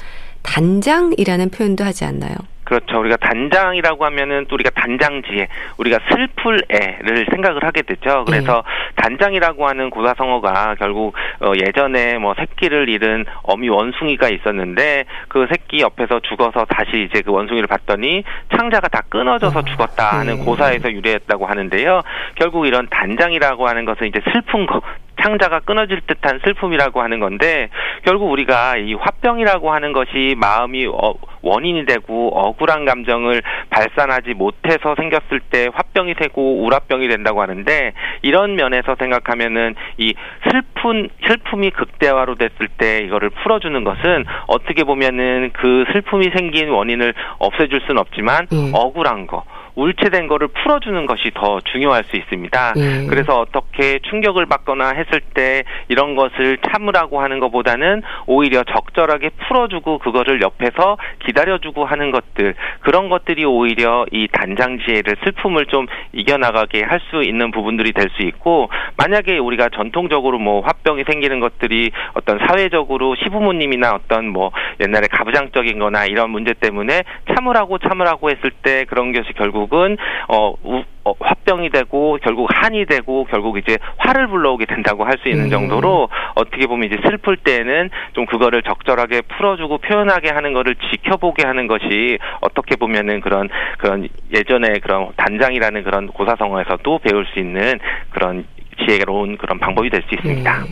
단장이라는 표현도 하지 않나요? 그렇죠. 우리가 단장이라고 하면은 또 우리가 단장지에 우리가 슬플 애를 생각을 하게 되죠. 그래서 네. 단장이라고 하는 고사성어가 결국 어 예전에 뭐 새끼를 잃은 어미 원숭이가 있었는데 그 새끼 옆에서 죽어서 다시 이제 그 원숭이를 봤더니 창자가 다 끊어져서 어, 죽었다 하는 네. 고사에서 유래했다고 하는데요. 결국 이런 단장이라고 하는 것은 이제 슬픈 거, 창자가 끊어질 듯한 슬픔이라고 하는 건데 결국 우리가 이 화병이라고 하는 것이 마음이 어, 원인이 되고 억울한 감정을 발산하지 못해서 생겼을 때 화병이 되고 우라병이 된다고 하는데 이런 면에서 생각하면은 이 슬픈 슬픔이 극대화로 됐을 때 이거를 풀어주는 것은 어떻게 보면은 그 슬픔이 생긴 원인을 없애줄 수는 없지만 음. 억울한 거 울체된 거를 풀어주는 것이 더 중요할 수 있습니다. 예. 그래서 어떻게 충격을 받거나 했을 때 이런 것을 참으라고 하는 것보다는 오히려 적절하게 풀어주고 그거를 옆에서 기다려주고 하는 것들 그런 것들이 오히려 이 단장 지혜를 슬픔을 좀 이겨나가게 할 수 있는 부분들이 될 수 있고 만약에 우리가 전통적으로 뭐 화병이 생기는 것들이 어떤 사회적으로 시부모님이나 어떤 뭐 옛날에 가부장적인 거나 이런 문제 때문에 참으라고 참으라고 했을 때 그런 것이 결국 결국은 어, 우, 어 화병이 되고 결국 한이 되고 결국 이제 화를 불러오게 된다고 할 수 있는 음. 정도로 어떻게 보면 이제 슬플 때는 좀 그거를 적절하게 풀어주고 표현하게 하는 거를 지켜보게 하는 것이 어떻게 보면은 그런 그런 예전에 그런 단장이라는 그런 고사성어에서도 배울 수 있는 그런 지혜로운 그런 방법이 될 수 있습니다. 네.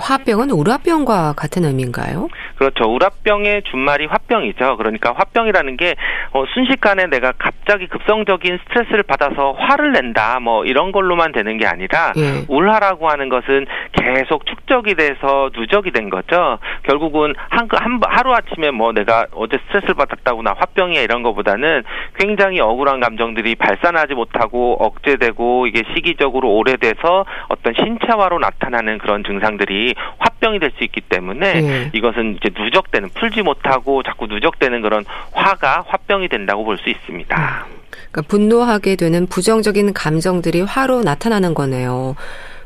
화병은 우라병과 같은 의미인가요? 그렇죠. 우라병의 준말이 화병이죠. 그러니까 화병이라는 게 어, 순식간에 내가 갑자기 급성적인 스트레스를 받아서 화를 낸다 뭐 이런 걸로만 되는 게 아니라 예. 울화라고 하는 것은 계속 축적이 돼서 누적이 된 거죠. 결국은 한, 한 하루 아침에 뭐 내가 어제 스트레스를 받았다거나 화병이야 이런 거보다는 굉장히 억울한 감정들이 발산하지 못하고 억제되고 이게 시기적으로 오래돼서 어떤 신체화로 나타나는 그런 증상들이 화병이 될 수 있기 때문에 예. 이것은 이제 누적되는 풀지 못하고 자꾸 누적되는 그런 화가 화병이 된다고 볼 수 있습니다. 음. 그러니까 분노하게 되는 부정적인 감정들이 화로 나타나는 거네요.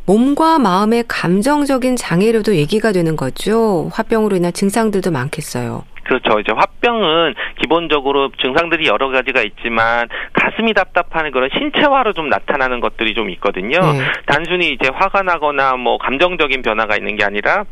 몸과 마음의 감정적인 장애로도 얘기가 되는 거죠. 화병으로 인한 증상들도 많겠어요. 그렇죠. 이제 화병은 기본적으로 증상들이 여러 가지가 있지만 가슴이 답답하는 그런 신체화로 좀 나타나는 것들이 좀 있거든요. 네. 단순히 이제 화가 나거나 뭐 감정적인 변화가 있는 게 아니라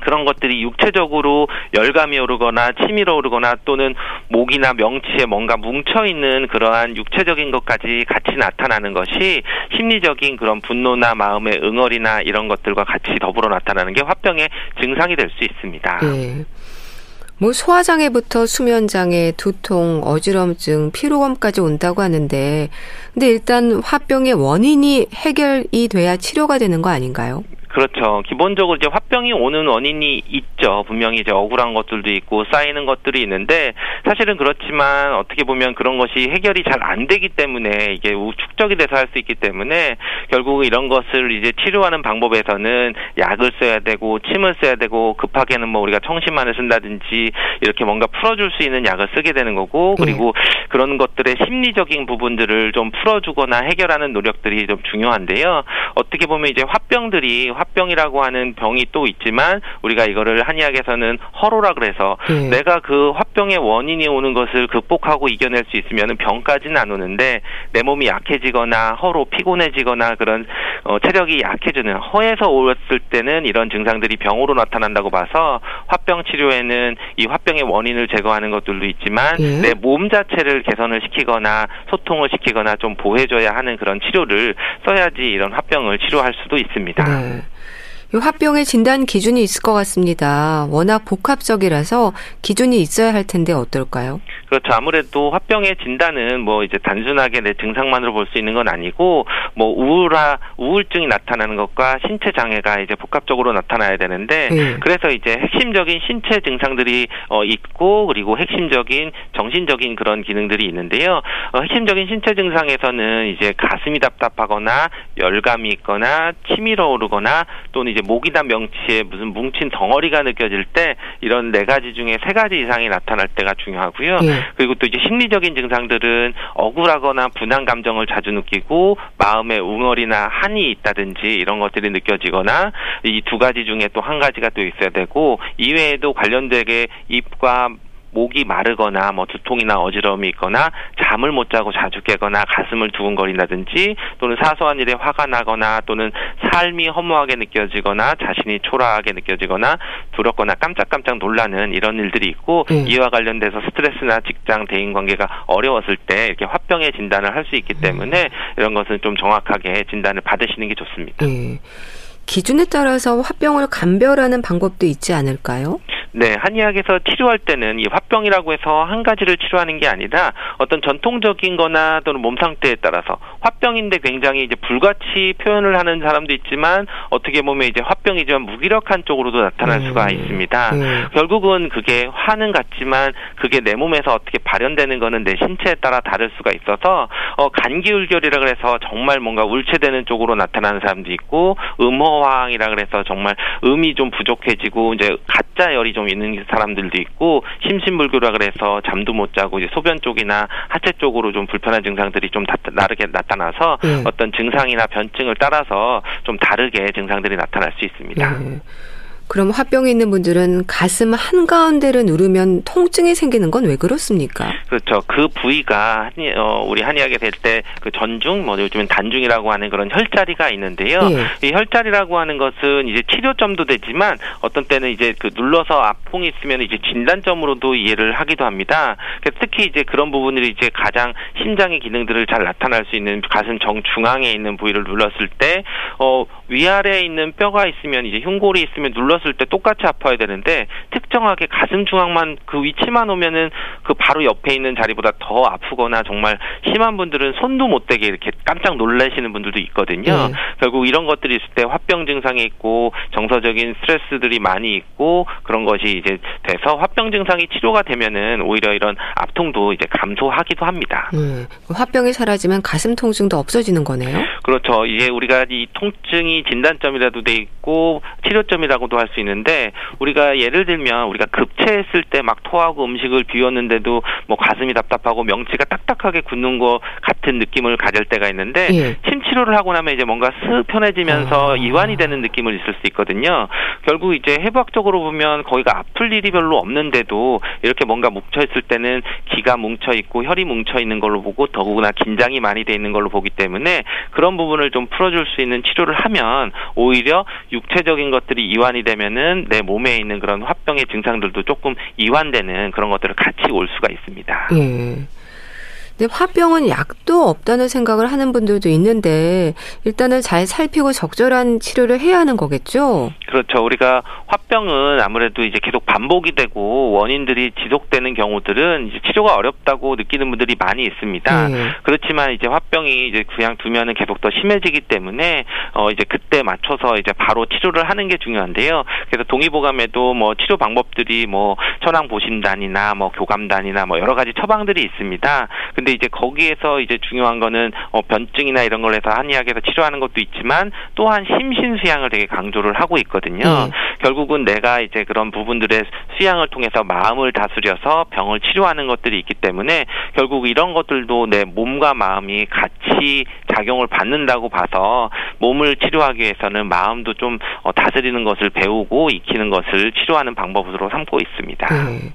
그런 것들이 육체적으로 열감이 오르거나 치밀어 오르거나 또는 목이나 명치에 뭔가 뭉쳐 있는 그러한 육체적인 것까지 같이 나타나는 것이 심리적인 그런 분노나 마음의 응어리나 이런 것들과 같이 더불어 나타나는 게 화병의 증상이 될 수 있습니다. 네. 뭐 소화장애부터 수면장애, 두통, 어지럼증, 피로감까지 온다고 하는데 근데 일단 화병의 원인이 해결이 돼야 치료가 되는 거 아닌가요? 그렇죠. 기본적으로 이제 화병이 오는 원인이 있죠. 분명히 이제 억울한 것들도 있고 쌓이는 것들이 있는데 사실은 그렇지만 어떻게 보면 그런 것이 해결이 잘 안 되기 때문에 이게 축적이 돼서 할 수 있기 때문에 결국 이런 것을 이제 치료하는 방법에서는 약을 써야 되고 침을 써야 되고 급하게는 뭐 우리가 청심환을 쓴다든지 이렇게 뭔가 풀어줄 수 있는 약을 쓰게 되는 거고 그리고 네. 그런 것들의 심리적인 부분들을 좀 풀어주거나 해결하는 노력들이 좀 중요한데요. 어떻게 보면 이제 화병들이 화 화병이라고 하는 병이 또 있지만 우리가 이거를 한의학에서는 허로라 그래서 예. 내가 그 화병의 원인이 오는 것을 극복하고 이겨낼 수 있으면 병까지는 안 오는데 내 몸이 약해지거나 허로 피곤해지거나 그런 어, 체력이 약해지는 허에서 올었을 때는 이런 증상들이 병으로 나타난다고 봐서 화병 치료에는 이 화병의 원인을 제거하는 것들도 있지만 예. 내몸 자체를 개선을 시키거나 소통을 시키거나 좀 보호해줘야 하는 그런 치료를 써야지 이런 화병을 치료할 수도 있습니다. 네. 화병의 진단 기준이 있을 것 같습니다. 워낙 복합적이라서 기준이 있어야 할 텐데 어떨까요? 그렇죠. 아무래도 화병의 진단은 뭐 이제 단순하게 내 증상만으로 볼 수 있는 건 아니고 뭐 우울화 우울증이 나타나는 것과 신체 장애가 이제 복합적으로 나타나야 되는데 네. 그래서 이제 핵심적인 신체 증상들이 어 있고 그리고 핵심적인 정신적인 그런 기능들이 있는데요. 어 핵심적인 신체 증상에서는 이제 가슴이 답답하거나 열감이 있거나 치밀어 오르거나 또는 이제 목이나 명치에 무슨 뭉친 덩어리가 느껴질 때 이런 네 가지 중에 세 가지 이상이 나타날 때가 중요하고요. 네. 그리고 또 이제 심리적인 증상들은 억울하거나 분한 감정을 자주 느끼고 마음에 웅얼이나 한이 있다든지 이런 것들이 느껴지거나 이 두 가지 중에 또 한 가지가 또 있어야 되고 이외에도 관련되게 입과 목이 마르거나 뭐 두통이나 어지러움이 있거나 잠을 못 자고 자주 깨거나 가슴을 두근거린다든지 또는 사소한 일에 화가 나거나 또는 삶이 허무하게 느껴지거나 자신이 초라하게 느껴지거나 두렵거나 깜짝깜짝 놀라는 이런 일들이 있고 음. 이와 관련돼서 스트레스나 직장 대인 관계가 어려웠을 때 이렇게 화병의 진단을 할 수 있기 때문에 음. 이런 것은 좀 정확하게 진단을 받으시는 게 좋습니다. 음. 기준에 따라서 화병을 감별하는 방법도 있지 않을까요? 네, 한의학에서 치료할 때는 이 화병이라고 해서 한 가지를 치료하는 게 아니라 어떤 전통적인 거나 또는 몸 상태에 따라서 화병인데 굉장히 이제 불같이 표현을 하는 사람도 있지만 어떻게 보면 이제 화병이지만 무기력한 쪽으로도 나타날 음. 수가 있습니다. 음. 결국은 그게 화는 같지만 그게 내 몸에서 어떻게 발현되는 거는 내 신체에 따라 다를 수가 있어서 어 간기울결이라 그래서 정말 뭔가 울체되는 쪽으로 나타나는 사람도 있고 음호황이라 그래서 정말 음이 좀 부족해지고 이제 가짜 열이 좀 있는 사람들도 있고 심신불교라 그래서 잠도 못 자고 이제 소변 쪽이나 하체 쪽으로 좀 불편한 증상들이 좀 다르게 나타나서 네. 어떤 증상이나 변증을 따라서 좀 다르게 증상들이 나타날 수 있습니다. 네. 그럼 화병이 있는 분들은 가슴 한가운데를 누르면 통증이 생기는 건 왜 그렇습니까? 그렇죠. 그 부위가 한의, 어, 우리 한의학에 될 때 그 전중, 뭐 요즘엔 단중이라고 하는 그런 혈자리가 있는데요. 예. 이 혈자리라고 하는 것은 이제 치료점도 되지만 어떤 때는 이제 그 눌러서 아풍이 있으면 이제 진단점으로도 이해를 하기도 합니다. 특히 이제 그런 부분들이 이제 가장 심장의 기능들을 잘 나타날 수 있는 가슴 정 중앙에 있는 부위를 눌렀을 때, 어, 위아래에 있는 뼈가 있으면 이제 흉골이 있으면 눌러 눌렀을 때 똑같이 아파야 되는데 특정하게 가슴 중앙만 그 위치만 오면은 그 바로 옆에 있는 자리보다 더 아프거나 정말 심한 분들은 손도 못 대게 이렇게 깜짝 놀라시는 분들도 있거든요. 네. 결국 이런 것들이 있을 때 화병 증상이 있고 정서적인 스트레스들이 많이 있고 그런 것이 이제 돼서 화병 증상이 치료가 되면은 오히려 이런 압통도 이제 감소하기도 합니다. 음, 화병이 사라지면 가슴 통증도 없어지는 거네요. 그렇죠. 이제 우리가 이 통증이 진단점이라도 돼 있고 치료점이라고도 할수 있는데 우리가 예를 들면 우리가 급체했을 때 막 토하고 음식을 비웠는데도 뭐 가슴이 답답하고 명치가 딱딱하게 굳는 것 같은 느낌을 가질 때가 있는데 예. 침 치료를 하고 나면 이제 뭔가 슥 편해지면서 아. 이완이 되는 느낌을 있을 수 있거든요. 결국 이제 해부학적으로 보면 거기가 아플 일이 별로 없는데도 이렇게 뭔가 뭉쳐 있을 때는 기가 뭉쳐 있고 혈이 뭉쳐 있는 걸로 보고 더구나 긴장이 많이 돼 있는 걸로 보기 때문에 그런 부분을 좀 풀어줄 수 있는 치료를 하면 오히려 육체적인 것들이 이완이 되면 은 내 몸에 있는 그런 화병의 증상들도 조금 이완되는 그런 것들을 같이 올 수가 있습니다. 예. 근데 화병은 약도 없다는 생각을 하는 분들도 있는데 일단은 잘 살피고 적절한 치료를 해야 하는 거겠죠? 그렇죠. 우리가 화병은 아무래도 이제 계속 반복이 되고 원인들이 지속되는 경우들은 이제 치료가 어렵다고 느끼는 분들이 많이 있습니다. 네. 그렇지만 이제 화병이 이제 그냥 두면은 계속 더 심해지기 때문에 어 이제 그때 맞춰서 이제 바로 치료를 하는 게 중요한데요. 그래서 동의보감에도 뭐 치료 방법들이 뭐 천황 보신단이나 뭐 교감단이나 뭐 여러 가지 처방들이 있습니다. 근데 근데 이제 거기에서 이제 중요한 거는 어, 변증이나 이런 걸 해서 한의학에서 치료하는 것도 있지만 또한 심신 수양을 되게 강조를 하고 있거든요. 네. 결국은 내가 이제 그런 부분들의 수양을 통해서 마음을 다스려서 병을 치료하는 것들이 있기 때문에 결국 이런 것들도 내 몸과 마음이 같이 작용을 받는다고 봐서 몸을 치료하기 위해서는 마음도 좀 어, 다스리는 것을 배우고 익히는 것을 치료하는 방법으로 삼고 있습니다. 네.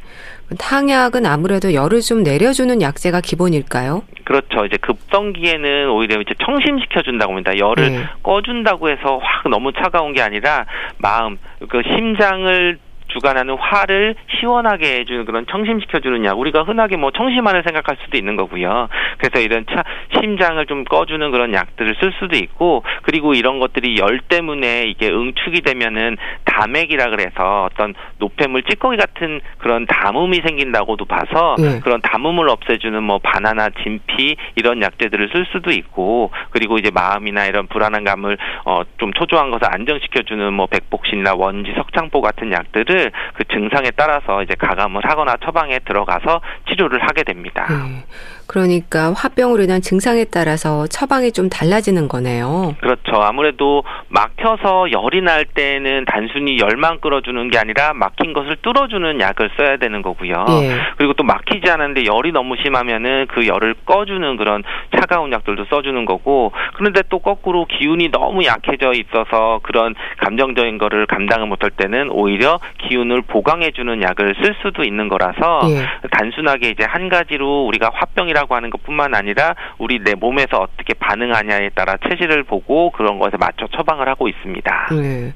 탕약은 아무래도 열을 좀 내려주는 약재가 기본일까요? 그렇죠. 이제 급성기에는 오히려 이제 청심시켜 준다고 합니다. 열을 네. 꺼준다고 해서 확 너무 차가운 게 아니라 마음, 그 심장을 주관하는 화를 시원하게 해주는 그런 청심시켜주는 약. 우리가 흔하게 뭐 청심환을 생각할 수도 있는 거고요. 그래서 이런 차, 심장을 좀 꺼주는 그런 약들을 쓸 수도 있고, 그리고 이런 것들이 열 때문에 이게 응축이 되면은 담액이라 그래서 어떤 노폐물 찌꺼기 같은 그런 담음이 생긴다고도 봐서 네. 그런 담음을 없애주는 뭐 바나나, 진피 이런 약재들을 쓸 수도 있고, 그리고 이제 마음이나 이런 불안한 감을 어, 좀 초조한 것을 안정시켜주는 뭐 백복신이나 원지, 석창포 같은 약들을 치료를 그 증상에 따라서 이제 가감을 하거나 처방에 들어가서 치료를 하게 됩니다. 네. 그러니까 화병으로 인한 증상에 따라서 처방이 좀 달라지는 거네요. 그렇죠. 아무래도 막혀서 열이 날 때는 단순히 열만 끌어주는 게 아니라 막힌 것을 뚫어주는 약을 써야 되는 거고요. 예. 그리고 또 막히지 않은데 열이 너무 심하면은 그 열을 꺼주는 그런 차가운 약들도 써주는 거고 그런데 또 거꾸로 기운이 너무 약해져 있어서 그런 감정적인 거를 감당을 못할 때는 오히려 기운을 보강해주는 약을 쓸 수도 있는 거라서 예. 단순하게 이제 한 가지로 우리가 화병이라 체질이라고 하는 것뿐만 아니라 우리 내 몸에서 어떻게 반응하냐에 따라 체질을 보고 그런 것에 맞춰 처방을 하고 있습니다. 네.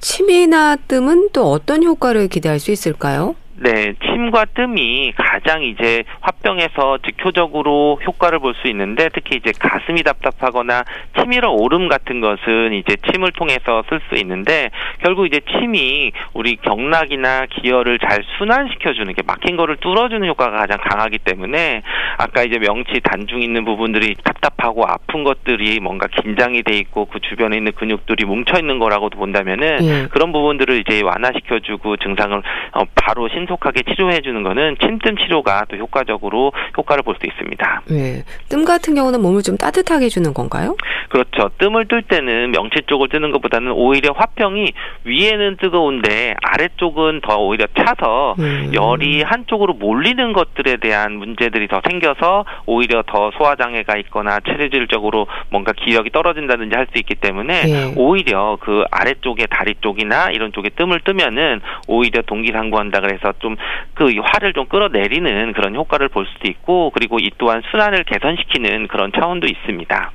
침이나 뜸은 또 어떤 효과를 기대할 수 있을까요? 네, 침과 뜸이 가장 이제 화병에서 직효적으로 효과를 볼 수 있는데 특히 이제 가슴이 답답하거나 치밀어 오름 같은 것은 이제 침을 통해서 쓸 수 있는데 결국 이제 침이 우리 경락이나 기혈을 잘 순환시켜 주는 게 막힌 거를 뚫어주는 효과가 가장 강하기 때문에 아까 이제 명치 단중 있는 부분들이 답답하고 아픈 것들이 뭔가 긴장이 돼 있고 그 주변에 있는 근육들이 뭉쳐 있는 거라고도 본다면은 예. 그런 부분들을 이제 완화시켜 주고 증상을 어, 바로 신 신속하게 치료해 주는 거는 침뜸 치료가 또 효과적으로 효과를 볼 수 있습니다. 네. 뜸 같은 경우는 몸을 좀 따뜻하게 해주는 건가요? 그렇죠. 뜸을 뜰 때는 명치 쪽을 뜨는 것보다는 오히려 화평이 위에는 뜨거운데 아래쪽은 더 오히려 차서 음. 열이 한쪽으로 몰리는 것들에 대한 문제들이 더 생겨서 오히려 더 소화 장애가 있거나 체질적으로 뭔가 기력이 떨어진다든지 할 수 있기 때문에 네. 오히려 그 아래쪽에 다리 쪽이나 이런 쪽에 뜸을 뜨면은 오히려 동기상구한다 그래서 좀 그 화를 좀 끌어내리는 그런 효과를 볼 수도 있고 그리고 이 또한 순환을 개선시키는 그런 차원도 있습니다.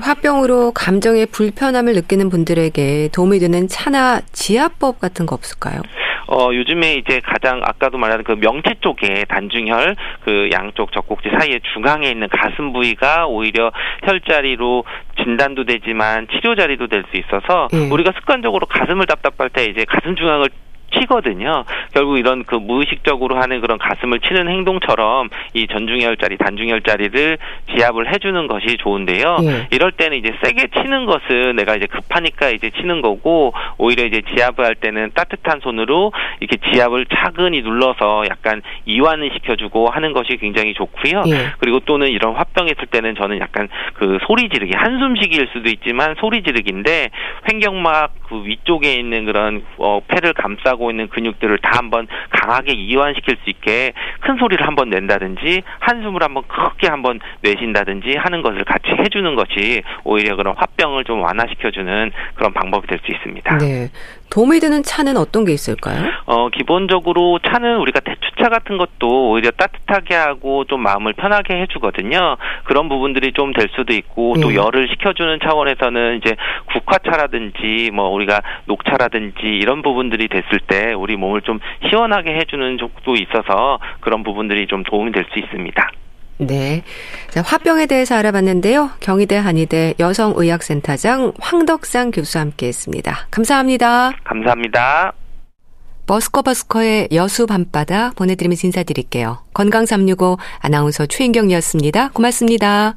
화병으로 감정의 불편함을 느끼는 분들에게 도움이 되는 차나 지압법 같은 거 없을까요? 어, 요즘에 이제 가장 아까도 말한 그 명치 쪽에 단중혈 그 양쪽 젖꼭지 사이에 중앙에 있는 가슴 부위가 오히려 혈자리로 진단도 되지만 치료 자리도 될 수 있어서 예. 우리가 습관적으로 가슴을 답답할 때 이제 가슴 중앙을 치거든요. 결국 이런 그 무의식적으로 하는 그런 가슴을 치는 행동처럼 이 전중혈자리, 단중혈자리를 지압을 해주는 것이 좋은데요. 예. 이럴 때는 이제 세게 치는 것은 내가 이제 급하니까 이제 치는 거고 오히려 이제 지압을 할 때는 따뜻한 손으로 이렇게 지압을 차근히 눌러서 약간 이완을 시켜주고 하는 것이 굉장히 좋고요. 예. 그리고 또는 이런 화병이 있을 때는 저는 약간 그 소리 지르기 한숨 쉬기일 수도 있지만 소리 지르기인데 횡격막 그 위쪽에 있는 그런 어, 폐를 감싸고 하고 있는 근육들을 다 한번 강하게 이완시킬 수 있게 큰 소리를 한번 낸다든지 한숨을 한번 크게 한번 내쉰다든지 하는 것을 같이 해주는 것이 오히려 그런 화병을 좀 완화시켜주는 그런 방법이 될 수 있습니다. 네. 도움이 되는 차는 어떤 게 있을까요? 어, 기본적으로 차는 우리가 대추차 같은 것도 오히려 따뜻하게 하고 좀 마음을 편하게 해주거든요. 그런 부분들이 좀 될 수도 있고 또 네. 열을 식혀주는 차원에서는 이제 국화차라든지 뭐 우리가 녹차라든지 이런 부분들이 됐을 때 우리 몸을 좀 시원하게 해주는 쪽도 있어서 그런 부분들이 좀 도움이 될 수 있습니다. 네. 자, 화병에 대해서 알아봤는데요. 경희대 한의대 여성의학센터장 황덕상 교수와 함께 했습니다. 감사합니다. 감사합니다. 버스커버스커의 여수 밤바다 보내드리면서 인사드릴게요. 건강365 아나운서 최인경이었습니다. 고맙습니다.